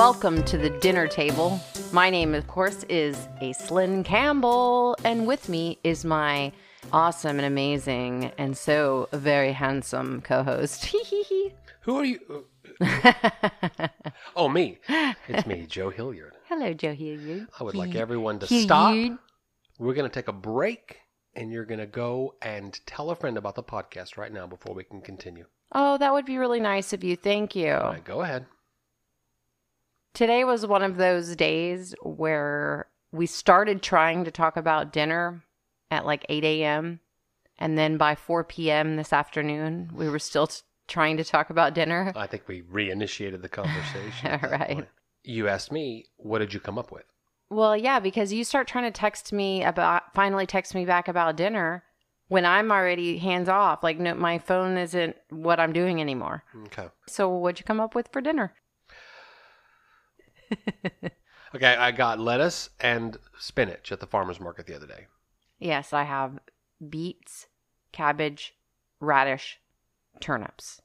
Welcome to the dinner table. My name, of course, is Aislinn Campbell, and with me is my awesome and amazing and so very handsome co-host. Who are you? oh, me. It's me, Joe Hilliard. Hello, Joe Hilliard. I would like everyone to Hilliard. stop. We're going to take a break, and you're going to go and tell a friend about the podcast right now before we can continue. Oh, that would be really nice of you. Thank you. All right, go ahead. Today was one of those days where we started trying to talk about dinner at like 8 a.m. And then by 4 p.m. this afternoon, we were still t- trying to talk about dinner. I think we reinitiated the conversation. at All right. point. You asked me, what did you come up with? Well, yeah, because you start trying to text me about, finally text me back about dinner when I'm already hands off. Like, no, my phone isn't what I'm doing anymore. Okay. So, what'd you come up with for dinner? Okay, I got lettuce and spinach at the farmer's market the other day. Yes, I have beets, cabbage, radish, turnips.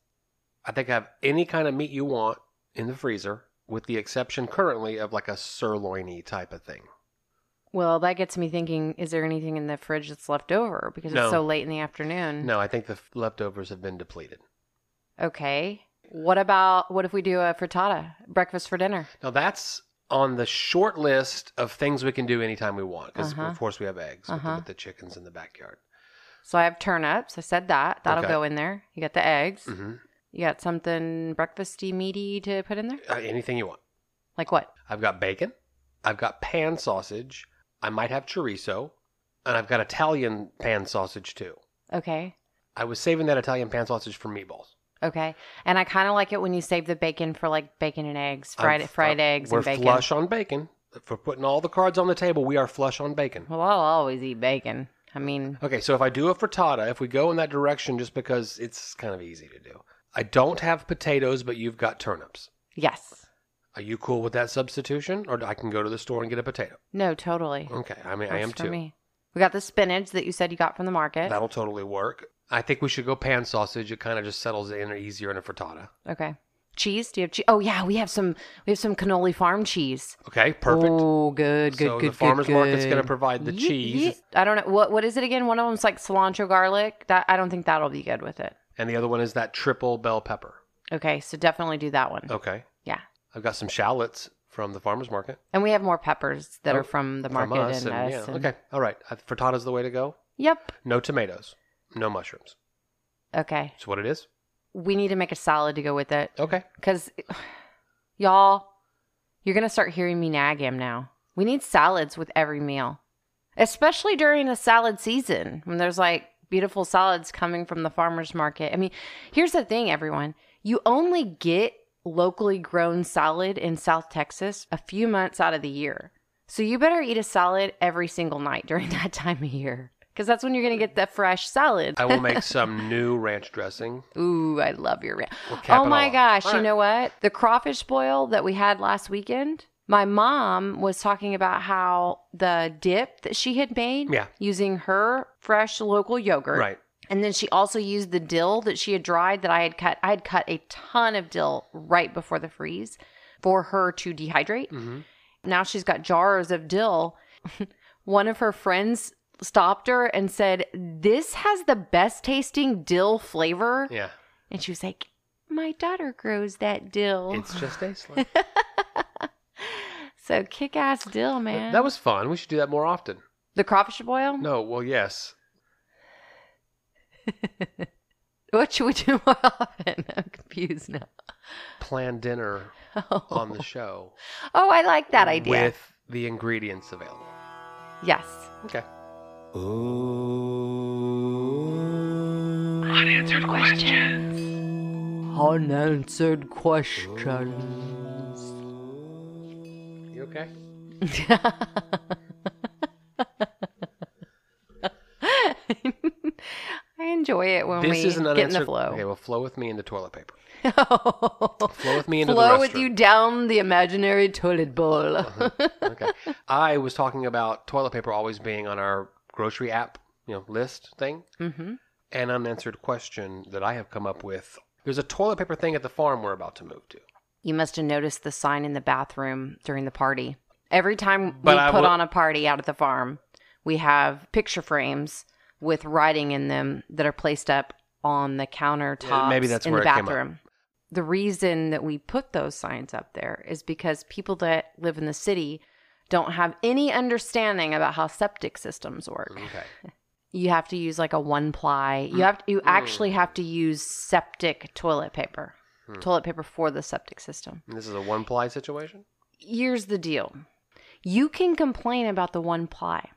I think I have any kind of meat you want in the freezer, with the exception currently of like a sirloiny type of thing. Well, that gets me thinking is there anything in the fridge that's left over because No. it's so late in the afternoon? No, I think the f- leftovers have been depleted. Okay. What about what if we do a frittata, breakfast for dinner? Now that's on the short list of things we can do anytime we want because Uh-huh. of course we have eggs with, the, Uh-huh. with the chickens in the backyard. So I have turnips. I said that. That'll Okay. go in there. You got the eggs. hmm You got something breakfasty meaty to put in there? Uh, anything you want. Like what? I've got bacon. I've got pan sausage. I might have chorizo, and I've got Italian pan sausage too. Okay. I was saving that Italian pan sausage for meatballs. Okay. And I kind of like it when you save the bacon for like bacon and eggs, fried I'm- fried uh, eggs We're and bacon. flush on bacon. For putting all the cards on the table, we are flush on bacon. Well, I'll always eat bacon. I mean, Okay, so if I do a frittata, if we go in that direction just because it's kind of easy to do. I don't have potatoes, but you've got turnips. yes. Are you cool with that substitution? Or I can go to the store and get a potato? No, totally. Okay, I mean, I am too. Me. We got the spinach that you said you got from the market. That'll totally work. I think we should go pan sausage. It kind of just settles in easier in a frittata. Okay. Cheese? Do you have cheese? Oh yeah, we have some. We have some cannoli farm cheese. Okay, perfect. Oh, good, good, So good. the farmer's good, market's gonna provide the Ye- cheese. ye- I don't know what what is it again. One of them's like cilantro garlic. That I don't think that'll be good with it. And the other one is that triple bell pepper. Okay, so definitely do that one. Okay. Yeah, I've got some shallots from the farmer's market. and we have more peppers that Oh, are from the from market us, and, us. yeah. Okay, all right. Uh, Frittata's the way to go. Yep. No tomatoes, no mushrooms. Okay. That's what it is. We need to make a salad to go with it Okay. because, y'all, you're gonna start hearing me nag him now. We need salads with every meal, especially during the salad season when there's like beautiful salads coming from the farmers market. I mean, here's the thing, everyone: you only get locally grown salad in South Texas a few months out of the year. So you better eat a salad every single night during that time of year. Because that's when you're going to get the fresh salad. I will make some new ranch dressing. Ooh, I love your ranch. We'll Oh my gosh, All you right. know what? The crawfish boil that we had last weekend, my mom was talking about how the dip that she had made Yeah. using her fresh local yogurt. Right. And then she also used the dill that she had dried that I had cut. I had cut a ton of dill right before the freeze for her to dehydrate. hmm Now she's got jars of dill. One of her friends stopped her and said, This has the best tasting dill flavor. Yeah. And she was like, My daughter grows that dill. It's just Aislinn. so kick ass dill, man. that was fun. We should do that more often. the crawfish boil? No, well, yes. What should we do more often? I'm confused now. Plan dinner Oh, on the show oh I like that idea. with the ingredients available. yes. Okay. Unanswered questions. Unanswered questions. You okay? I enjoy it when this we is an get in the flow. Okay, well, flow with me into toilet paper. flow Flow with me into the Flow with you down the imaginary toilet bowl. Uh-huh. Okay. I was talking about toilet paper always being on our grocery app, you know, list thing. mm-hmm. An unanswered question that I have come up with. There's a toilet paper thing at the farm we're about to move to. You must have noticed the sign in the bathroom during the party. Every time But we I put will- on a party out at the farm, we have picture frames with writing in them that are placed up on the countertops maybe that's in where the it came up. bathroom. The reason that we put those signs up there is because people that live in the city don't have any understanding about how septic systems work. Okay. You have to use like a one ply. You have to, you actually have to use septic toilet paper. Hmm. Toilet paper for the septic system. This is a one ply situation? Here's the deal. You can complain about the one ply.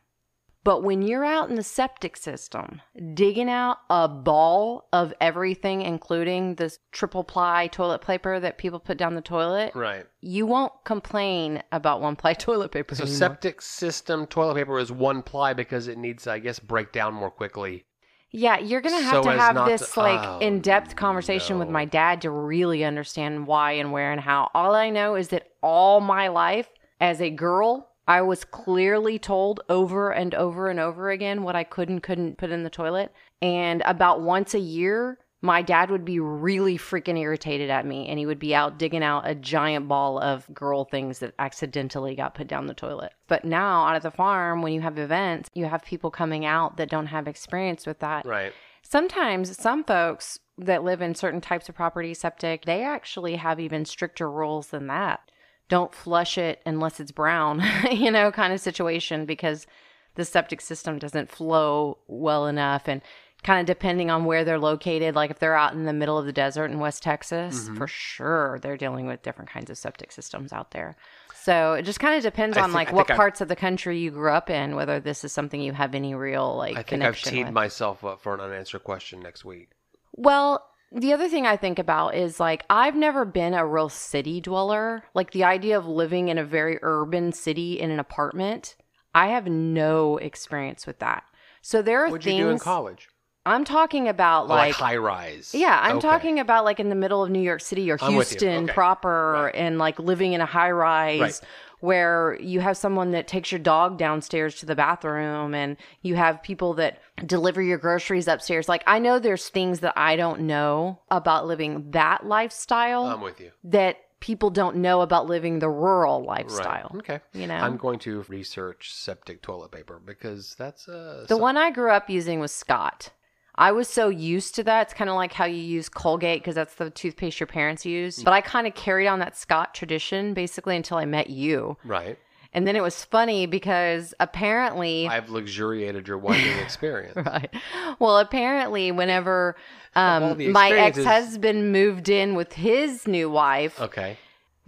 But when you're out in the septic system, digging out a ball of everything, including this triple ply toilet paper that people put down the toilet, Right. you won't complain about one ply toilet paper. So anymore. septic system toilet paper is one ply because it needs, I guess, break down more quickly. Yeah, you're gonna have So to have this to- like oh, in-depth conversation with my dad to really understand why and where and how. All I know is that all my life as a girl, I was clearly told over and over and over again what I could and couldn't put in the toilet. And about once a year, my dad would be really freaking irritated at me and he would be out digging out a giant ball of girl things that accidentally got put down the toilet. But now out at the farm, when you have events, you have people coming out that don't have experience with that. Right. Sometimes some folks that live in certain types of property septic, they actually have even stricter rules than that. Don't flush it unless it's brown, you know, kind of situation because the septic system doesn't flow well enough and kind of depending on where they're located like if they're out in the middle of the desert in West Texas, Mhm. for sure they're dealing with different kinds of septic systems out there. So it just kind of depends I on like I what think I- parts of the country you grew up in, whether this is something you have any real like I think I've teed with. myself up for an unanswered question next week. Well, the other thing I think about is like I've never been a real city dweller. Like the idea of living in a very urban city in an apartment, I have no experience with that. So there are things. What'd things you do in college? I'm talking about Oh, like like high rise. yeah, I'm Okay. talking about like in the middle of New York City or I'm with you. Houston Okay. proper Right. and like living in a high rise Right. Where you have someone that takes your dog downstairs to the bathroom and you have people that deliver your groceries upstairs. Like I know there's things that I don't know about living that lifestyle I'm with you. that people don't know about living the rural lifestyle. Right. Okay. You know? I'm going to research septic toilet paper because that's uh The so- one I grew up using was Scott. I was so used to that. It's kind of like how you use Colgate because that's the toothpaste your parents use. But I kind of carried on that Scott tradition basically until I met you. right. And then it was funny because apparently. I've luxuriated your wiping experience. Right. Well, apparently, whenever all um, my ex experiences- husband moved in with his new wife, Okay.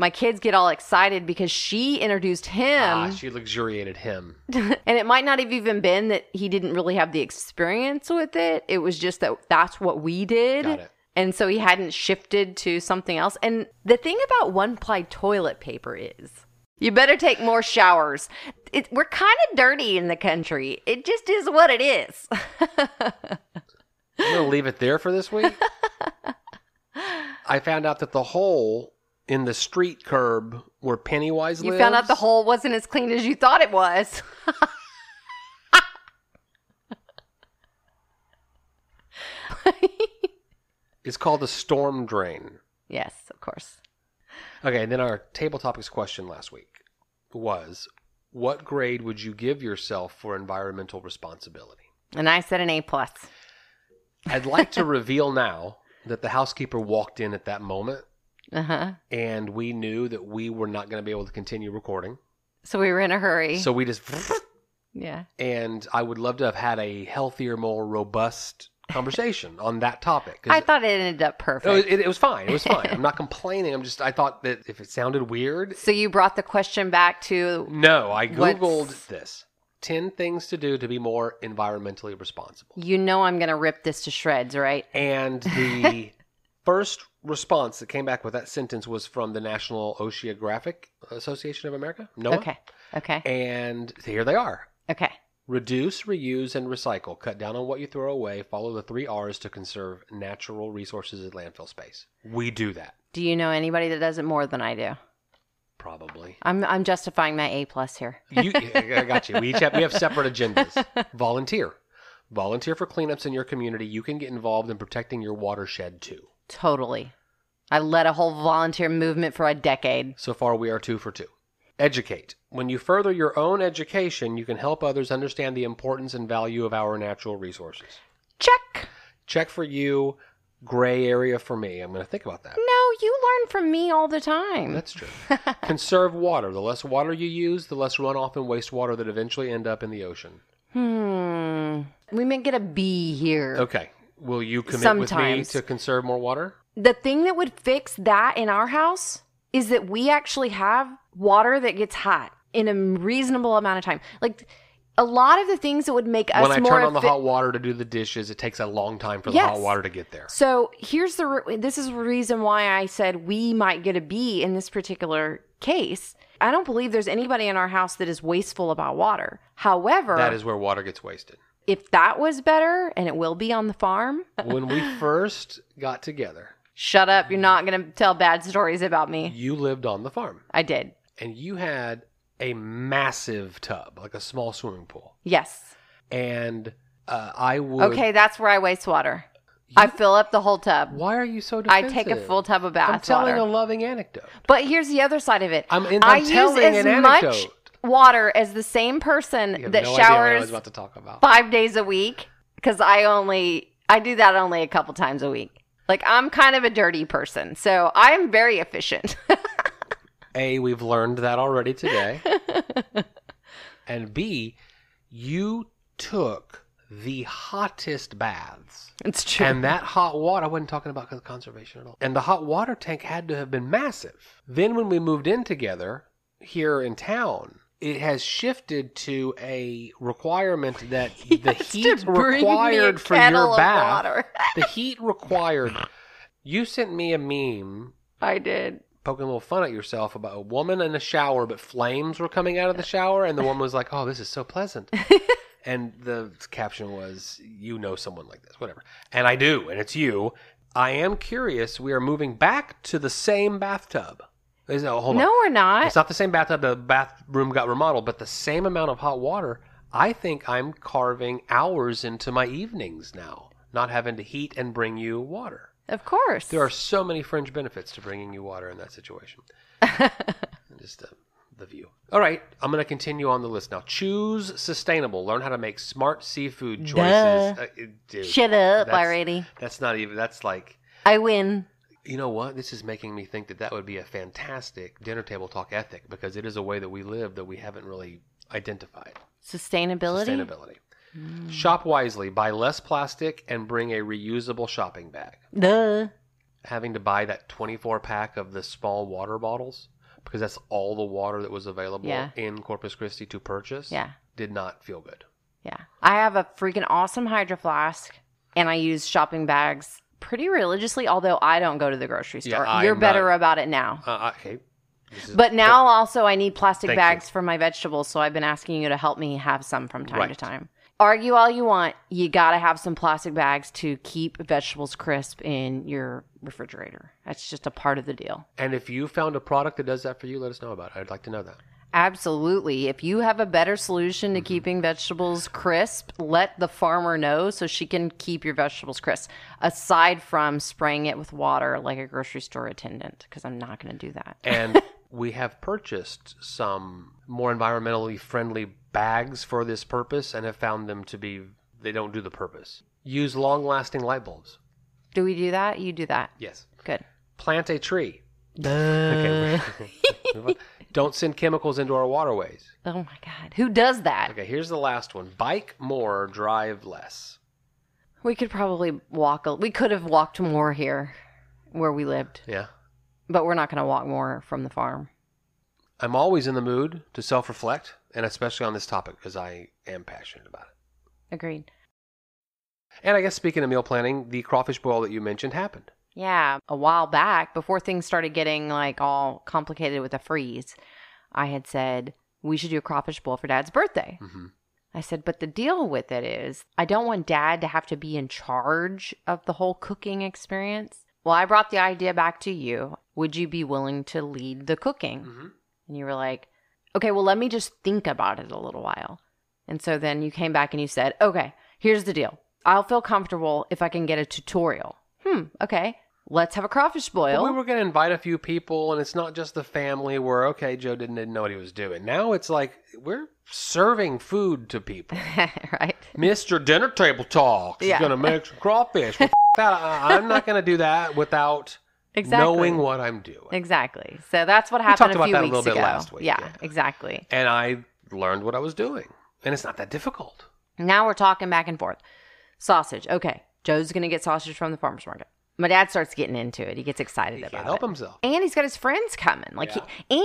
My kids get all excited because she introduced him. ah, she luxuriated him. and it might not have even been that he didn't really have the experience with it. It was just that that's what we did. Got it. And so he hadn't shifted to something else. And the thing about one ply toilet paper is you better take more showers. It, we're kind of dirty in the country. It just is what it is. I'm gonna leave it there for this week. I found out that the hole in the street curb where Pennywise lived. you lives. found out the hole wasn't as clean as you thought it was. it's called the storm drain. yes, of course. Okay, and then our table topics question last week was what grade would you give yourself for environmental responsibility? And I said an A plus. I'd like to reveal now that the housekeeper walked in at that moment Uh huh. and we knew that we were not going to be able to continue recording. So we were in a hurry. So we just yeah. and I would love to have had a healthier, more robust conversation on that topic. I thought it ended up perfect. it, was- it, it was fine. It was fine. I'm not complaining. I'm just I thought that if it sounded weird, So you brought the question back to no. I What's- googled this: ten things to do to be more environmentally responsible. you know I'm gonna rip this to shreds, right? And the first response that came back with that sentence was from the National Oceanographic Association of America. NOAA. Okay. Okay. And here they are. Okay. Reduce, reuse, and recycle. Cut down on what you throw away. Follow the three R's to conserve natural resources and landfill space. We do that. Do you know anybody that does it more than I do? Probably. I'm I'm justifying my A plus here. You, I got you. We each have, we have separate agendas. Volunteer. Volunteer for cleanups in your community. You can get involved in protecting your watershed too. Totally. I led a whole volunteer movement for a decade. So far, we are two for two. Educate. When you further your own education, you can help others understand the importance and value of our natural resources. Check. Check for you, gray area for me. I'm going to think about that. No, you learn from me all the time. That's true. Conserve water. The less water you use, the less runoff and wastewater that eventually end up in the ocean. Hmm. We may get a B here. Okay. Will you commit with me to conserve more water? The thing that would fix that in our house is that we actually have water that gets hot in a reasonable amount of time. Like a lot of the things that would make us when I more turn on the hot water to do the dishes, it takes a long time for the Yes. hot water to get there. So here's the re- this is the reason why I said we might get a B in this particular case. I don't believe there's anybody in our house that is wasteful about water. However, That is where water gets wasted. If that was better, and it will be on the farm, When we first got together, shut up. You're not going to tell bad stories about me. you lived on the farm I did. and you had a massive tub, like a small swimming pool. Yes. And uh, I would. Okay, that's where I waste water. I fill up the whole tub. Why are you so I defensive? take a full tub of bath I'm telling water. a loving anecdote. But here's the other side of it. I'm in- I I'm use telling as an much anecdote. Water as the same person that no idea what I showers about to talk about. five days a week because I only I do that only a couple times a week. Like I'm kind of a dirty person, so I am very efficient. A, we've learned that already today. and B, you took the hottest baths. it's true. And that hot water, I wasn't talking about conservation at all. And the hot water tank had to have been massive. Then when we moved in together here in town, it has shifted to a requirement that the heat bring me a required for your bath, water. the heat required. You sent me a meme I did. poking a little fun at yourself about a woman in a shower, but flames were coming out of the shower, and the woman was like, "Oh, this is so pleasant." and the caption was, "You know someone like this, whatever." And I do, and it's you. I am curious. We are moving back to the same bathtub. Is- oh, hold No, on. we're not. It's not the same bathtub. The bathroom got remodeled, but the same amount of hot water. I think I'm carving hours into my evenings now, not having to heat and bring you water. Of course. There are so many fringe benefits to bringing you water in that situation. Just uh, the view. All right, I'm going to continue on the list now. Choose sustainable. Learn how to make smart seafood choices. Duh. Uh, dude, Shut up that's- already. That's not even. That's like. I win. You know what? This is making me think that that would be a fantastic dinner table talk ethic because it is a way that we live that we haven't really identified. Sustainability. Sustainability. Hmm. Shop wisely. Buy less plastic and bring a reusable shopping bag. Duh. having to buy that 24 pack of the small water bottles because that's all the water that was available Yeah. in Corpus Christi to purchase Yeah. did not feel good. Yeah. I have a freaking awesome hydro flask and I use shopping bags pretty religiously, although I don't go to the grocery store. I You're better not- about it now. Uh, okay. Is- But now also I need plastic bags you. for my vegetables, so I've been asking you to help me have some from time to time. Argue all you want, you got to have some plastic bags to keep vegetables crisp in your refrigerator. That's just a part of the deal. and if you found a product that does that for you, let us know about it. I'd like to know that. Absolutely. If you have a better solution Mm-hmm. to keeping vegetables crisp, let the farmer know so she can keep your vegetables crisp, aside from spraying it with water like a grocery store attendant, because I'm not going to do that. And we have purchased some more environmentally friendly bags for this purpose and have found them to be, they don't do the purpose. Use long lasting light bulbs. Do we do that? You do that. Yes. Good. Plant a tree. Okay. move on. Don't send chemicals into our waterways. Oh my God. Who does that? Okay, here's the last one. Bike more, drive less. We could probably walk. A, we could have walked more here where we lived, Yeah. but we're not going to walk more from the farm. I'm always in the mood to self reflect, and especially on this topic because I am passionate about it. Agreed. And I guess speaking of meal planning, the crawfish boil that you mentioned happened. Yeah, a while back, before things started getting like all complicated with the freeze, I had said we should do a crawfish boil for Dad's birthday. hmm I said, but the deal with it is I don't want Dad to have to be in charge of the whole cooking experience. Well, I brought the idea back to you. Would you be willing to lead the cooking? hmm And you were like, okay, well, let me just think about it a little while. And so then you came back and you said, okay, here's the deal. I'll feel comfortable if I can get a tutorial. Hmm, okay. let's have a crawfish boil. But we were going to invite a few people, and it's not just the family where, okay, Joe didn't, didn't know what he was doing. Now it's like we're serving food to people. right? Mr. Dinner Table Talks Yeah. is going to make some crawfish. Well. I, I'm not going to do that without Exactly. knowing what I'm doing. Exactly. So that's what talked happened a about few that a little bit ago. last week, Yeah, yeah. exactly. And I learned what I was doing. And it's not that difficult. Now we're talking back and forth. Sausage. Okay. Joe's going to get sausage from the farmer's market. My dad starts getting into it. He gets excited He about can't it. help himself. And he's got his friends coming. Like he,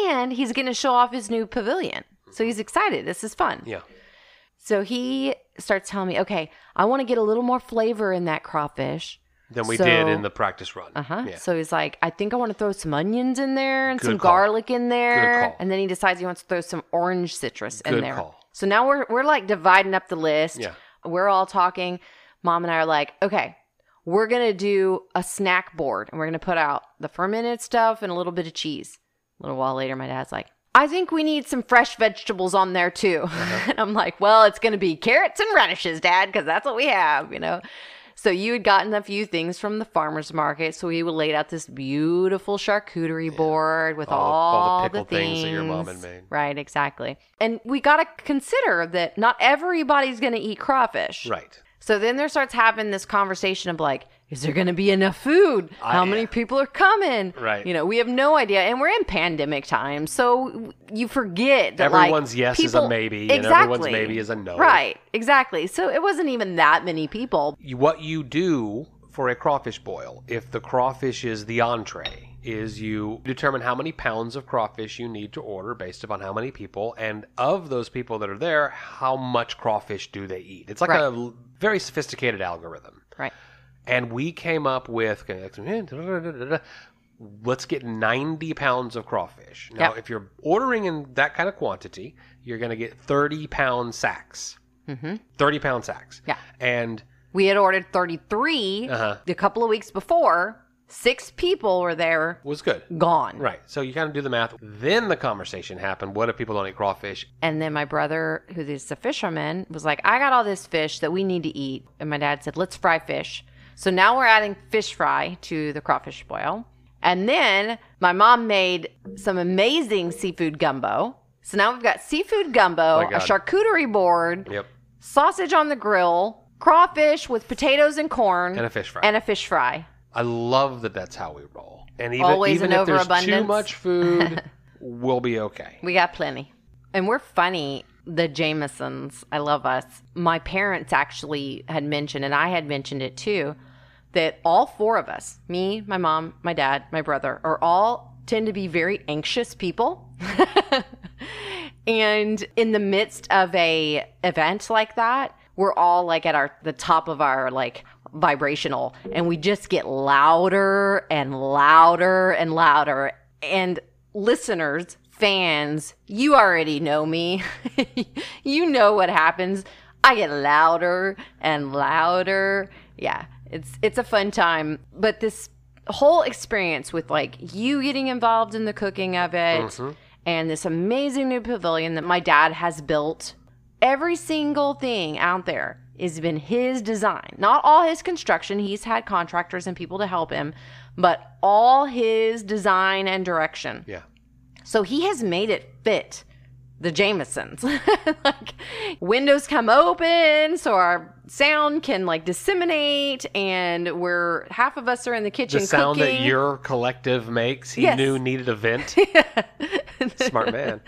and he's going to show off his new pavilion. So he's excited. This is fun. Yeah. So he starts telling me, "Okay, I want to get a little more flavor in that crawfish." Than we So- did in the practice run. Uh-huh. Yeah. So he's like, I think I want to throw some onions in there and Good some call. garlic in there. And then he decides he wants to throw some orange citrus in there. call. So now we're we're like dividing up the list. Yeah. We're all talking. Mom and I are like, okay, we're gonna do a snack board and we're gonna put out the fermented stuff and a little bit of cheese. A little while later, my dad's like, I think we need some fresh vegetables on there too. Uh-huh. and I'm like, well, it's gonna be carrots and radishes, Dad, because that's what we have, you know. So you had gotten a few things from the farmers market, so we laid out this beautiful charcuterie board with All all, the- all the the pickled things that your mom had things. made. Right, exactly. And we got to consider that not everybody's going to eat crawfish. Right. So then there starts having this conversation of like, is there going to be enough food? I- How many people are coming? Right. You know, we have no idea, and we're in pandemic times, so you forget that Everyone's like, yes is a people- maybe, and exactly. everyone's maybe is a no. Right. Exactly. So it wasn't even that many people. What you do for a crawfish boil, if the crawfish is the entree, is you determine how many pounds of crawfish you need to order based upon how many people, and of those people that are there, how much crawfish do they eat? It's like Right. a very sophisticated algorithm. Right. And we came up with let's get 90 pounds of crawfish. Now, Yep. if you're ordering in that kind of quantity, you're going to get 30 pound sacks. Mm-hmm. 30 pound sacks. Yeah. And We had ordered 33 Uh-huh. a couple of weeks before. Six people were there, was good. gone. Right. So you kind of do the math. Then the conversation happened. What if people don't eat crawfish? And then my brother, who is a fisherman, was like, I got all this fish that we need to eat. And my dad said, let's fry fish. So now we're adding fish fry to the crawfish boil. And then my mom made some amazing seafood gumbo. So now we've got seafood gumbo, oh My a charcuterie board, Yep. sausage on the grill, crawfish with potatoes and corn, And a fish fry. and a fish fry. I love that that's how we roll. And even, Always even an if there's too much food, we'll be okay. We got plenty. And we're funny. The Jamesons, I love us. My parents actually had mentioned, and I had mentioned it too, that all four of us, me, my mom, my dad, my brother, are all tend to be very anxious people. and in the midst of a event like that, we're all like at our the top of our like vibrational and we just get louder and louder and louder. And listeners fans you already know me. You know what happens. I get louder and louder. Yeah it's it's a fun time. But this whole experience with like you getting involved in the cooking of it mm-hmm. and this amazing new pavilion that my dad has built every single thing out there has been his design. Not all his construction, he's had contractors and people to help him, but all his design and direction. Yeah. So he has made it fit the Jamesons. like windows come open so our sound can like disseminate and we're half of us are in the kitchen The sound cooking. that your collective makes, he Yes. knew needed a vent. Smart man.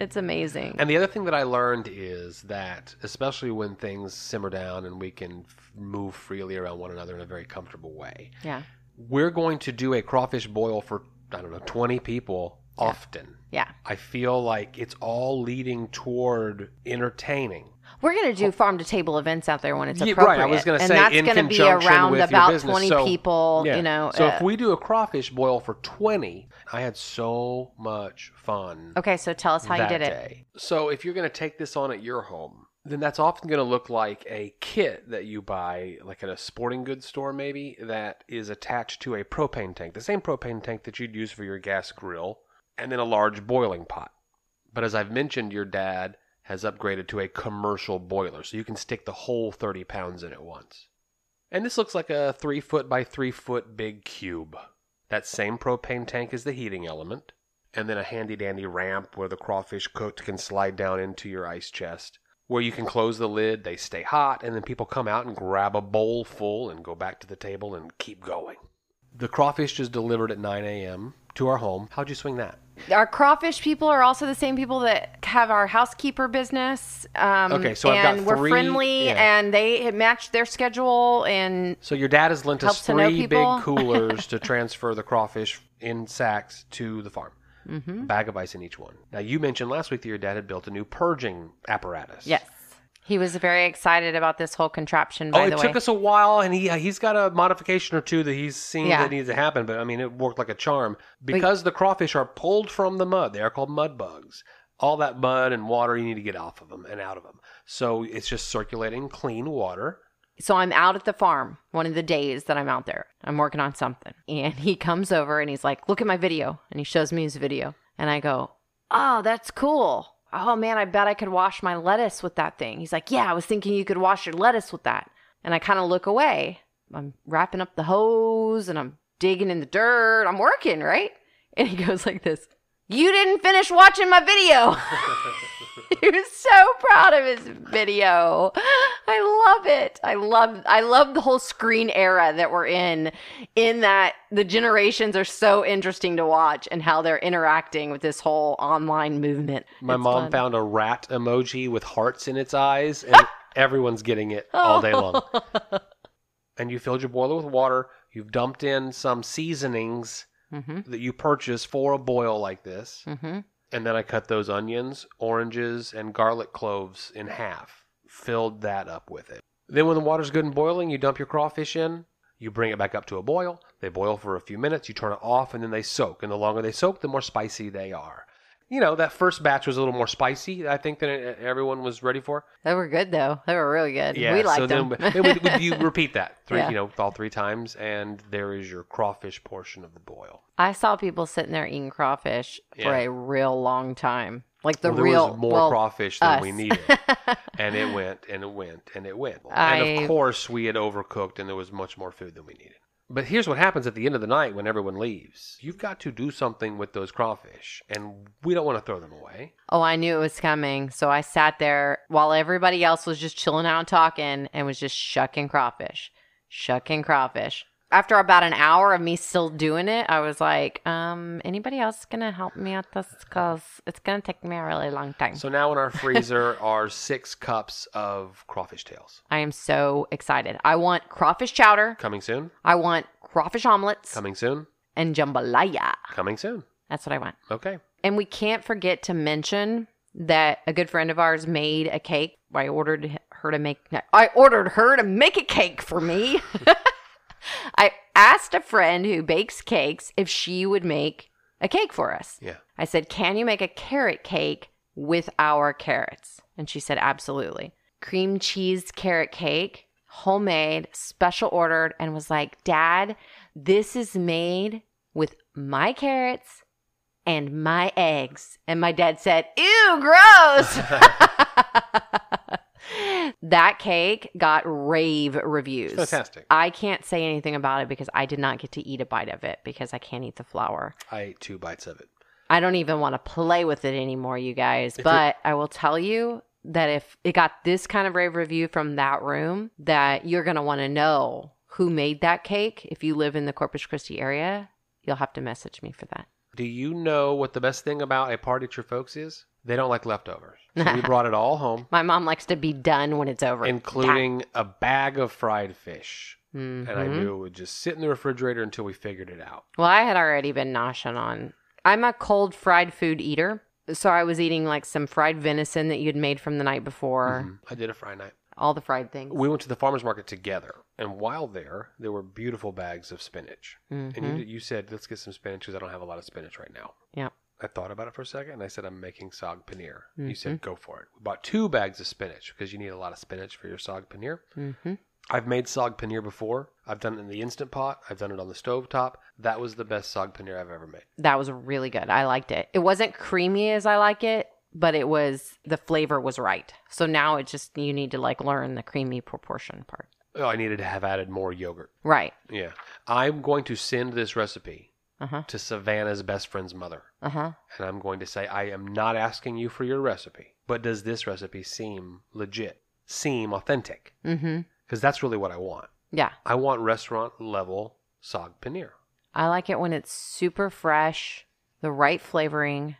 it's amazing. And the other thing that I learned is that, especially when things simmer down and we can f- move freely around one another in a very comfortable way, yeah. we're going to do a crawfish boil for, I don't know, 20 people often. Yeah. I feel like it's all leading toward entertaining. We're going to do farm to table events out there when it's Yeah, appropriate. right, I was gonna say, and that's gonna be around about 20 So, people, Yeah. you know. So uh, if we do a crawfish boil for 20, I had so much fun. Okay, so tell us how you did it. day. So if you're going to take this on at your home, then that's often going to look like a kit that you buy, like at a sporting goods store, maybe, that is attached to a propane tank, the same propane tank that you'd use for your gas grill, and then a large boiling pot. But as I've mentioned, your dad has upgraded to a commercial boiler, so you can stick the whole 30 pounds in at once. And this looks like a three foot by three foot big cube. That same propane tank is the heating element. And then a handy dandy ramp where the crawfish cooked can slide down into your ice chest. Where you can close the lid, they stay hot, and then people come out and grab a bowl full and go back to the table and keep going. The crawfish is delivered at 9 a.m. to our home. How'd you swing that? Our crawfish people are also the same people that have our housekeeper business. Um, Okay, so I've got and we're friendly, yeah. and they match their schedule. And So your dad has lent us Helps to know three big coolers to transfer the crawfish in sacks to the farm. Mm-hmm. A bag of ice in each one. Now you mentioned last week that your dad had built a new purging apparatus. yes, he was very excited about this whole contraption. Oh, it the took way, us a while, and he he's got a modification or two that he's seen Yeah. that needs to happen. But I mean, it worked like a charm because the crawfish are pulled from the mud. They are called mud bugs. All that mud and water you need to get off of them and out of them. So it's just circulating clean water. so I'm out at the farm one of the days that I'm out there. I'm working on something. And he comes over and he's like, Look at my video. And he shows me his video. And I go, Oh, that's cool. Oh man, I bet I could wash my lettuce with that thing. He's like, Yeah, I was thinking you could wash your lettuce with that. And I kind of look away. I'm wrapping up the hose and I'm digging in the dirt. I'm working, right? And he goes like this. You didn't finish watching my video. he was so proud of his video. I love it. I love I love the whole screen era that we're in in that the generations are so interesting to watch and how they're interacting with this whole online movement. My It's mom fun. found a rat emoji with hearts in its eyes, and everyone's getting it all day long. And you filled your boiler with water. You've dumped in some seasonings Mhm. that you purchase for a boil like this. Mhm. And then I cut those onions, oranges, and garlic cloves in half. Filled that up with it. Then, when the water's good and boiling, you dump your crawfish in. You bring it back up to a boil. They boil for a few minutes. You turn it off, and then they soak. And the longer they soak, the more spicy they are. You know, that first batch was a little more spicy, I think, than everyone was ready for. They were good though. They were really good. Yeah, we liked so them. then, then would, would you repeat that three, Yeah. you know, all three times, and there is your crawfish portion of the boil. I saw people sitting there eating crawfish for a real long time. Like the well, there real was more well, crawfish than we needed, and it went and it went and it went. And of course, we had overcooked, and there was much more food than we needed. But here's what happens at the end of the night when everyone leaves. You've got to do something with those crawfish, and we don't want to throw them away. Oh, I knew it was coming. So I sat there while everybody else was just chilling out and talking and was just shucking crawfish, shucking crawfish. After about an hour of me still doing it, I was like, um, anybody else gonna help me at this? Because it's gonna take me a really long time. So now in our freezer are six cups of crawfish tails. I am so excited. I want crawfish chowder. Coming soon. I want crawfish omelets Coming soon. and jambalaya. Coming soon. That's what I want. Okay. And we can't forget to mention that a good friend of ours made a cake. I ordered her to make I ordered her to make a cake for me. I asked a friend who bakes cakes if she would make a cake for us. Yeah. I said, "Can you make a carrot cake with our carrots?" And she said, "Absolutely." Cream cheese carrot cake, homemade, special ordered and was like, "Dad, this is made with my carrots and my eggs. And my dad said, Ew, gross. that cake got rave reviews. Fantastic. I can't say anything about it because I did not get to eat a bite of it because I can't eat the flour. I ate two bites of it. I don't even want to play with it anymore, you guys. If But I will tell you that if it got this kind of rave review from that room, that you're going to want to know who made that cake. If you live in the Corpus Christi area, you'll have to message me for that. Do you know what the best thing about a party at your folks is? They don't like leftovers. So we brought it all home, My mom likes to be done when it's over. including a bag of fried fish. Mhm. And I knew it would just sit in the refrigerator until we figured it out. Well, I had already been noshing on. I'm a cold fried food eater. So I was eating like some fried venison that you'd made from the night before, Mhm. I did a fry night. All the fried things. We went to the farmer's market together. And while there, there were beautiful bags of spinach. Mhm. And you, you said, let's get some spinach because I don't have a lot of spinach right now. Yeah. I thought about it for a second and I said, I'm making saag paneer. You Mm-hmm. said, go for it. We bought two bags of spinach because you need a lot of spinach for your saag paneer. Mhm. I've made saag paneer before. I've done it in the instant pot. I've done it on the stove top. That was the best saag paneer I've ever made. That was really good. I liked it. It wasn't creamy as I like it, but it was the flavor was right. So now it's just you need to like learn the creamy proportion part. Oh, I needed to have added more yogurt. Right. Yeah. I'm going to send this recipe Uh huh. to Savannah's best friend's mother. Uh huh. And I'm going to say, I am not asking you for your recipe, but does this recipe seem legit? Seem authentic? Because that's really what I want. Yeah. I want restaurant level sag paneer. I like it when it's super fresh, the right flavoring,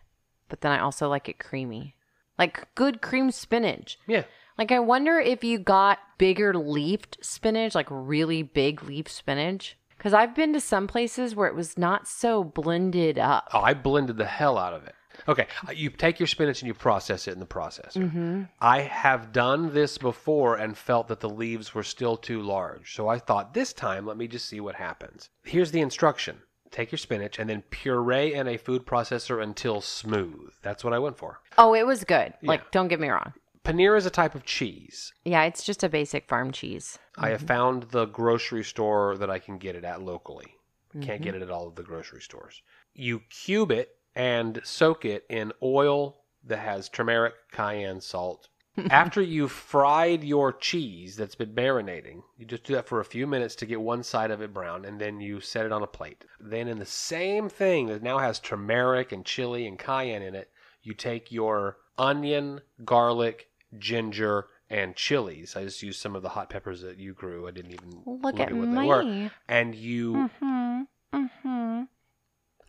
but then I also like it creamy. Like good cream spinach. Yeah. Like I wonder if you got bigger leafed spinach, like really big leaf spinach. Because I've been to some places where it was not so blended up. Oh, I blended the hell out of it. Okay, uh, you take your spinach and you process it in the processor. Mm-hmm. I have done this before and felt that the leaves were still too large. So I thought this time, let me just see what happens. Here's the instruction take your spinach and then puree in a food processor until smooth. That's what I went for. Oh, it was good. Yeah. Like, don't get me wrong. Paneer is a type of cheese. Yeah, it's just a basic farm cheese. I have found the grocery store that I can get it at locally. Can't Mm-hmm. get it at all of the grocery stores. You cube it and soak it in oil that has turmeric, cayenne, salt. After you've fried your cheese that's been marinating, you just do that for a few minutes to get one side of it brown, and then you set it on a plate. Then, in the same thing that now has turmeric and chili and cayenne in it, you take your onion, garlic, ginger, and chilies. I just used some of the hot peppers that you grew. I didn't even Look, at, what me. they were. And you Mm-hmm. Mm-hmm.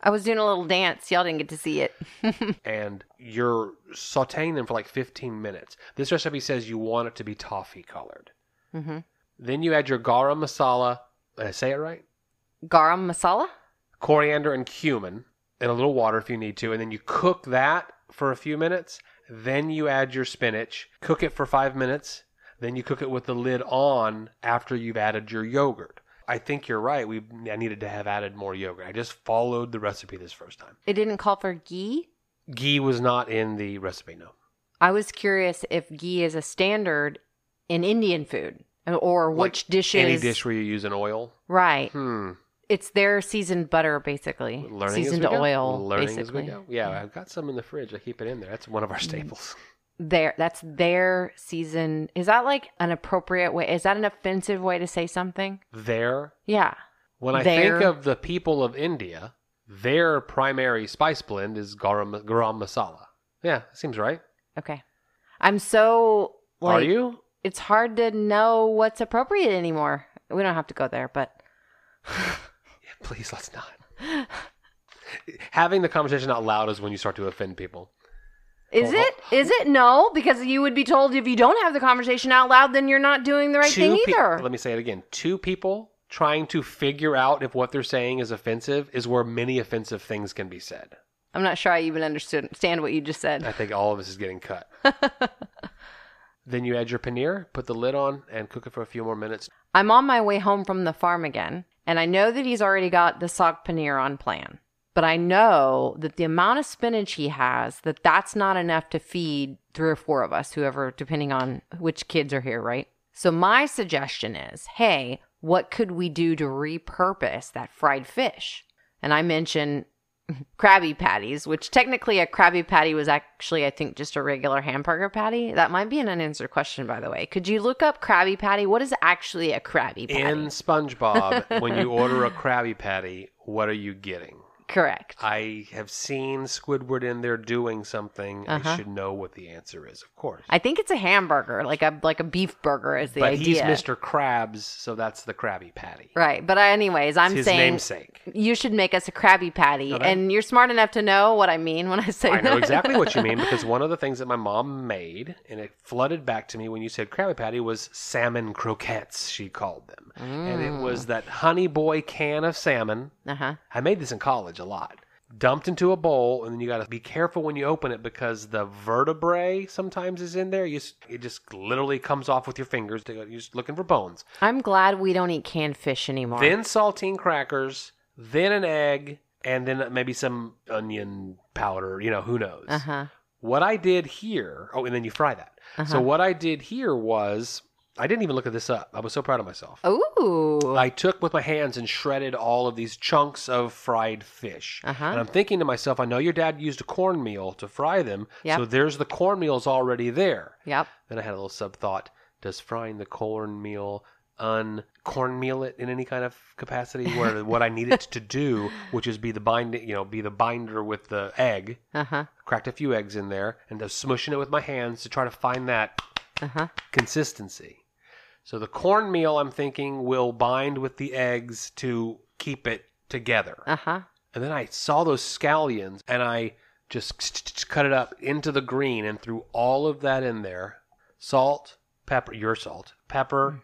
I was doing a little dance. Y'all didn't get to see it. and you're sauteing them for like 15 minutes. This recipe says you want it to be toffee colored. mm-hmm. Then you add your garam masala. Did I say it right? Garam masala? Coriander and cumin and a little water if you need to. And then you cook that for a few minutes. Then you add your spinach, cook it for five minutes. Then you cook it with the lid on after you've added your yogurt. I think you're right. We I needed to have added more yogurt. I just followed the recipe this first time. It didn't call for ghee? Ghee was not in the recipe, no. I was curious if ghee is a standard in Indian food or Like which dishes. Any dish where you use an oil. Right. Hmm. It's their seasoned butter, basically. Learning seasoned as we go. oil, Learning basically. as we go. Yeah, I've got some in the fridge. I keep it in there. That's one of our staples. Their that's their season. Is that like an appropriate way? Is that an offensive way to say something? There, Yeah. when I Their- think of the people of India, their primary spice blend is garam, garam masala. Yeah, seems right. Okay. I'm so like Are you? it's hard to know what's appropriate anymore. We don't have to go there, but Yeah, please, let's not. Having the conversation out loud is when you start to offend people. Is Oh, it? Oh. Is it? No, because you would be told if you don't have the conversation out loud, then you're not doing the right Two thing pe- either. Let me say it again. Two people trying to figure out if what they're saying is offensive is where many offensive things can be said. I'm not sure I even understand what you just said. I think all of us is getting cut. then you add your paneer, put the lid on, and cook it for a few more minutes. I'm on my way home from the farm again, and I know that he's already got the saag paneer on plan. But I know that the amount of spinach he has, that that's not enough to feed three or four of us, whoever, depending on which kids are here, right? So my suggestion is, hey, what could we do to repurpose that fried fish? And I mentioned Krabby Patties, which technically a Krabby Patty was actually, I think, just a regular hamburger patty. That might be an unanswered question, by the way. Could you look up Krabby Patty? What is actually a Krabby Patty? In SpongeBob, when you order a Krabby Patty, what are you getting? Correct. I have seen Squidward in there doing something. I Uh-huh. should know what the answer is, of course. I think it's a hamburger, like a like a beef burger is the but idea. But he's Mr. Krabs, so that's the Krabby Patty. Right. But anyways, I'm saying namesake. you should make us a Krabby Patty, Okay. and you're smart enough to know what I mean when I say I know that. exactly what you mean because one of the things that my mom made, and it flooded back to me when you said Krabby Patty, was salmon croquettes, she called them. And it was that Honey Boy can of salmon. Uh huh. I made this in college a lot. Dumped into a bowl, and then you got to be careful when you open it because the vertebrae sometimes is in there. You just, it just literally comes off with your fingers. You're just looking for bones. I'm glad we don't eat canned fish anymore. Then saltine crackers, then an egg, and then maybe some onion powder. You know, who knows? uh huh. What I did here, oh, and then you fry that. So Uh-huh. what I did here was, I didn't even look at this up. I was so proud of myself. Ooh. I took with my hands and shredded all of these chunks of fried fish. Uh-huh. And I'm thinking to myself, I know your dad used a cornmeal to fry them, Yep. so there's the cornmeal's already there. Yep. Then I had a little sub thought: Does frying the cornmeal uncornmeal it in any kind of capacity where what I need it to do, which is be the binding, you know, be the binder with the egg. Uh huh. Cracked a few eggs in there and just smushing it with my hands to try to find that Uh huh. consistency. So the cornmeal, I'm thinking, will bind with the eggs to keep it together. Uh huh. And then I saw those scallions and I just cut it up into the green and threw all of that in there. Salt, pepper, your salt, pepper,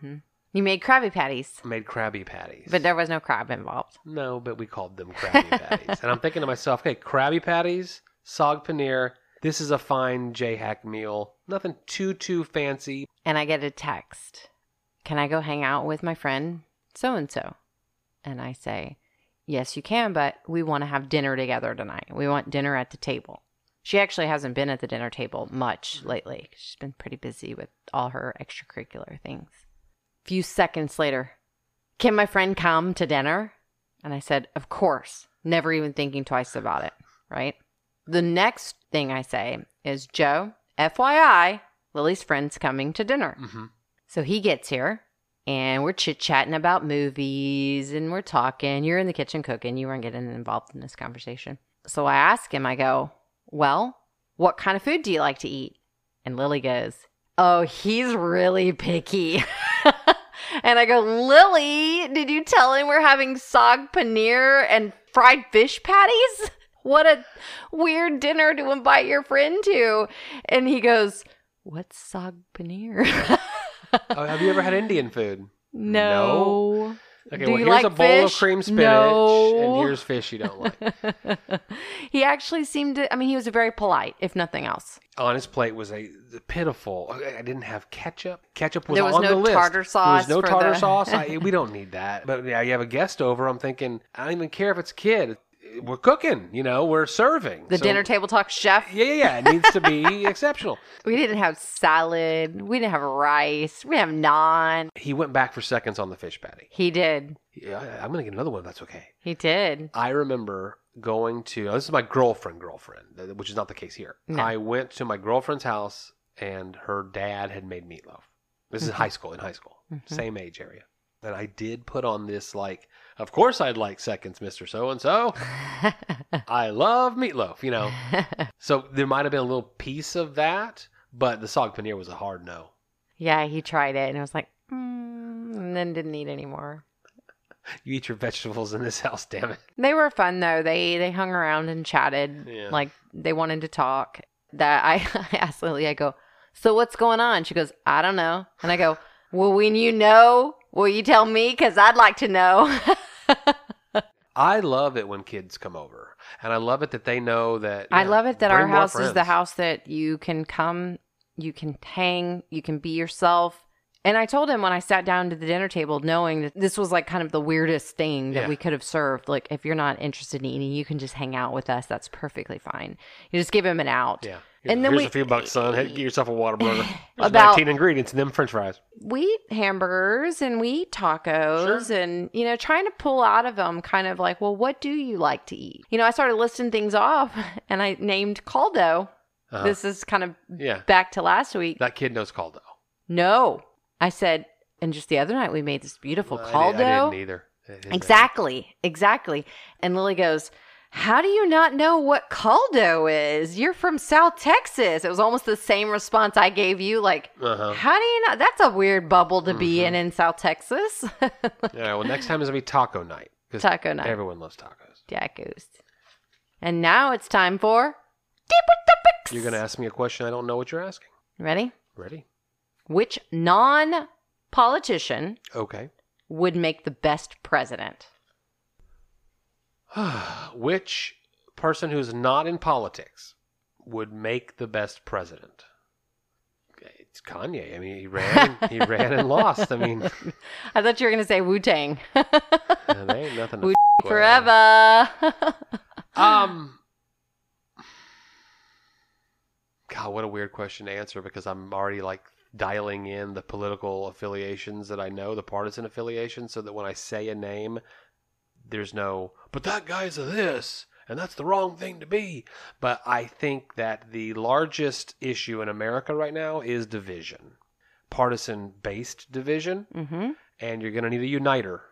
You made Krabby Patties, made Krabby Patties. but there was no crab involved. no, but we called them Krabby Patties. and I'm thinking to myself, okay, Krabby Patties, Saag Paneer. This is a fine J-Hack meal. Nothing too, too fancy. And I get a text Can I go hang out with my friend so and so? And I say, Yes, you can, but we want to have dinner together tonight. We want dinner at the table. She actually hasn't been at the dinner table much lately. She's been pretty busy with all her extracurricular things. A few seconds later, Can my friend come to dinner? And I said, Of course, never even thinking twice about it, right? The next thing I say is, Joe, FYI, Lily's friend's coming to dinner. hmm So he gets here and we're chit chatting about movies and we're talking. You're in the kitchen cooking. You weren't getting involved in this conversation. So I ask him, I go, Well, what kind of food do you like to eat? And Lily goes, Oh, he's really picky. and I go, Lily, did you tell him we're having saag paneer and fried fish patties? What a weird dinner to invite your friend to. And he goes, What's saag paneer? Oh, have you ever had Indian food? no. Okay, Do well, here's like a bowl of cream spinach, No. and here's fish you don't like. he actually seemed to, I mean, he was very polite, if nothing else. Oh, on his plate was a pitiful. I I didn't have ketchup. Ketchup was There was on no the list. tartar sauce There was no tartar the- sauce. I, we don't need that. But yeah, you have a guest over. I'm thinking I don't even care if it's a kid. We're cooking. You know, we're serving. The So- dinner table talk chef. Yeah, yeah, yeah. It needs to be exceptional. We didn't have salad. We didn't have rice. We didn't have naan. He went back for seconds on the fish patty. He did. Yeah, I'm gonna get another one. if That's okay. He did. I remember going to oh, this is my girlfriend girlfriend, which is not the case here. No. I went to my girlfriend's house and her dad had made meatloaf. This is Mm-hmm. high school in high school, same age area. And I did put on this like, of course I'd like seconds, Mister So and So. I love meatloaf, you know. so there might have been a little piece of that, but the saag paneer was a hard no. yeah, he tried it and it was like, mm, and then didn't eat anymore. You eat your vegetables in this house, damn it. They were fun though. They they hung around and chatted. Yeah. Like they wanted to talk. That I, I asked Lily, I go, So what's going on? She goes, I don't know. And I go, Well, when you know, will you tell me? Because I'd like to know. I love it when kids come over, and I love it that they know that. I yeah, love it that our house is the house that you can come, you can hang, you can be yourself. And I told him when I sat down to the dinner table, knowing that this was like kind of the weirdest thing that Yeah. we could have served. Like, if you're not interested in eating, you can just hang out with us. That's perfectly fine. You just give him an out. Yeah. And then Here's we- a few bucks, son. Hey, get yourself a Whataburger. There's About- 19 ingredients and them French fries. we eat hamburgers and we eat tacos Sure. and you know trying to pull out of them kind of like well what do you like to eat you know i started listing things off and i named caldo Uh-huh. this is kind of yeah. back to last week That kid knows caldo. no i said and just the other night we made this beautiful I, caldo did, I didn't either. Exactly exactly and lily goes how do you not know what caldo is you're from south texas it was almost the same response i gave you like Uh-huh. how do you know? That's a weird bubble to be Mm-hmm. in in South Texas. Yeah, well, next time is going to be taco night. Taco night. Everyone loves tacos. Tacos. And now it's time for Deeper Topics. You're going to ask me a question I don't know what you're asking. Ready? Ready? Which non politician Okay. would make the best president? Which person who's not in politics would make the best president? It's Kanye. I mean, he ran, he ran and lost. I mean, I thought you were going to say Wu Tang. there ain't nothing. Wu. Forever. Um. God, what a weird question to answer because I'm already like dialing in the political affiliations that I know, the partisan affiliations, so that when I say a name, there's no, but that guy's a this, and that's the wrong thing to be. But I think that the largest issue in America right now is division, partisan based division. hmm and you're going to need a uniter.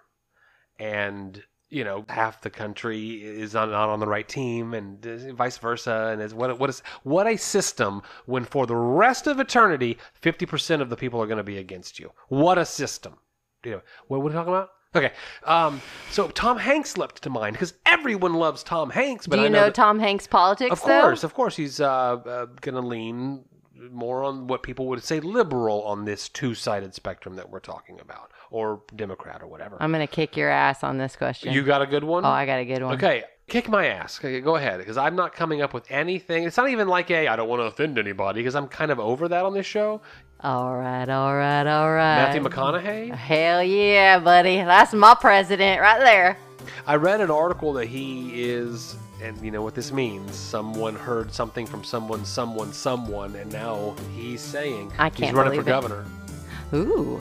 And you know, half the country is not, not on the right team, and uh, vice versa. And is what what is what a system when for the rest of eternity, fifty percent of the people are going to be against you. What a system! You know, what, what are we talking about? Okay, um, so Tom Hanks leapt to mind because everyone loves Tom Hanks. But Do you I know, that- Tom Hanks' politics? of though? course, of course, he's uh, uh, going to lean more on what people would say liberal on this two-sided spectrum that we're talking about, or Democrat or whatever. I'm gonna kick your ass on this question. you got a good one? oh, I got a good one. Okay, kick my ass. Okay, go ahead, because I'm not coming up with anything. It's not even like a I don't want to offend anybody, because I'm kind of over that on this show. All right, all right, all right. Matthew McConaughey. Hell yeah, buddy. That's my president right there. I read an article that he is, and you know what this means. Someone heard something from someone, someone, someone, and now he's saying I he's can't running for it. governor. Ooh,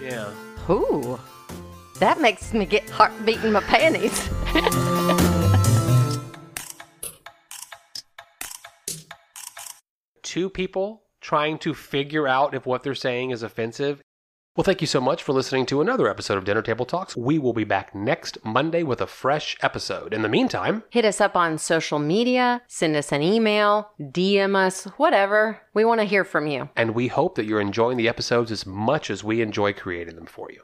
Yeah. ooh. That makes me get heart beating my panties. two people trying to figure out if what they're saying is offensive. Well, thank you so much for listening to another episode of Dinner Table Talks. We will be back next Monday with a fresh episode. In the meantime, Hit us up on social media, send us an email, DM us, whatever. We want to hear from you. and we hope that you're enjoying the episodes as much as we enjoy creating them for you.